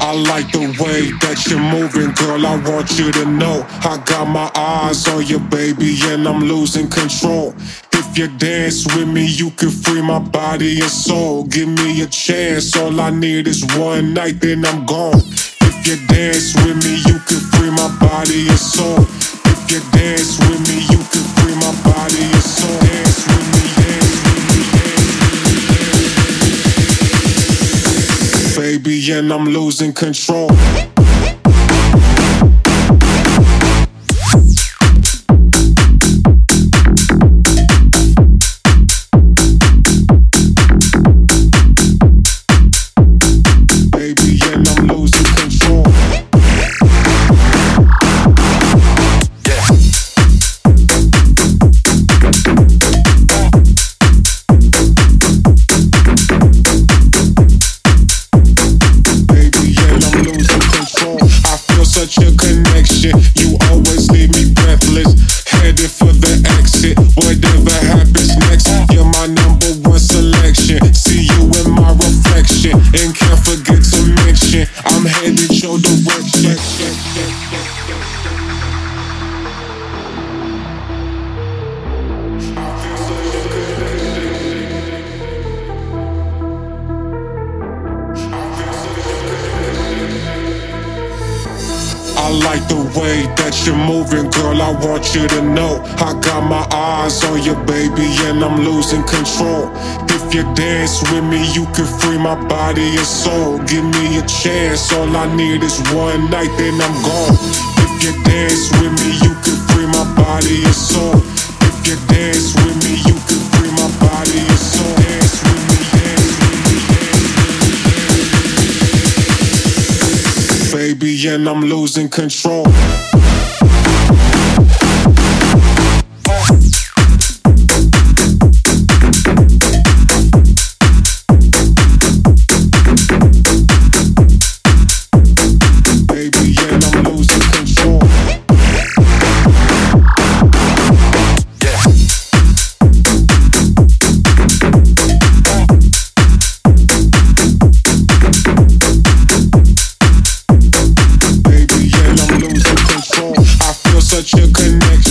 I like the way that you're moving, girl. I want you to know I got my eyes on you, baby, and I'm losing control. If you dance with me, you can free my body and soul. Give me a chance, all I need is one night, then I'm gone. If you dance with me, you can free my body and soul. If you dance with me, Baby, and I'm losing control. To mention, I'm headed your direction. I like the way that you're moving, girl. I want you to know I got my eyes on you, baby, and I'm losing control. If you dance with me, you can free my body and soul. Give me a chance, all I need is one night, then I'm gone. If you dance with me, you can free my body and soul. If you dance Baby, and I'm losing control. your connection.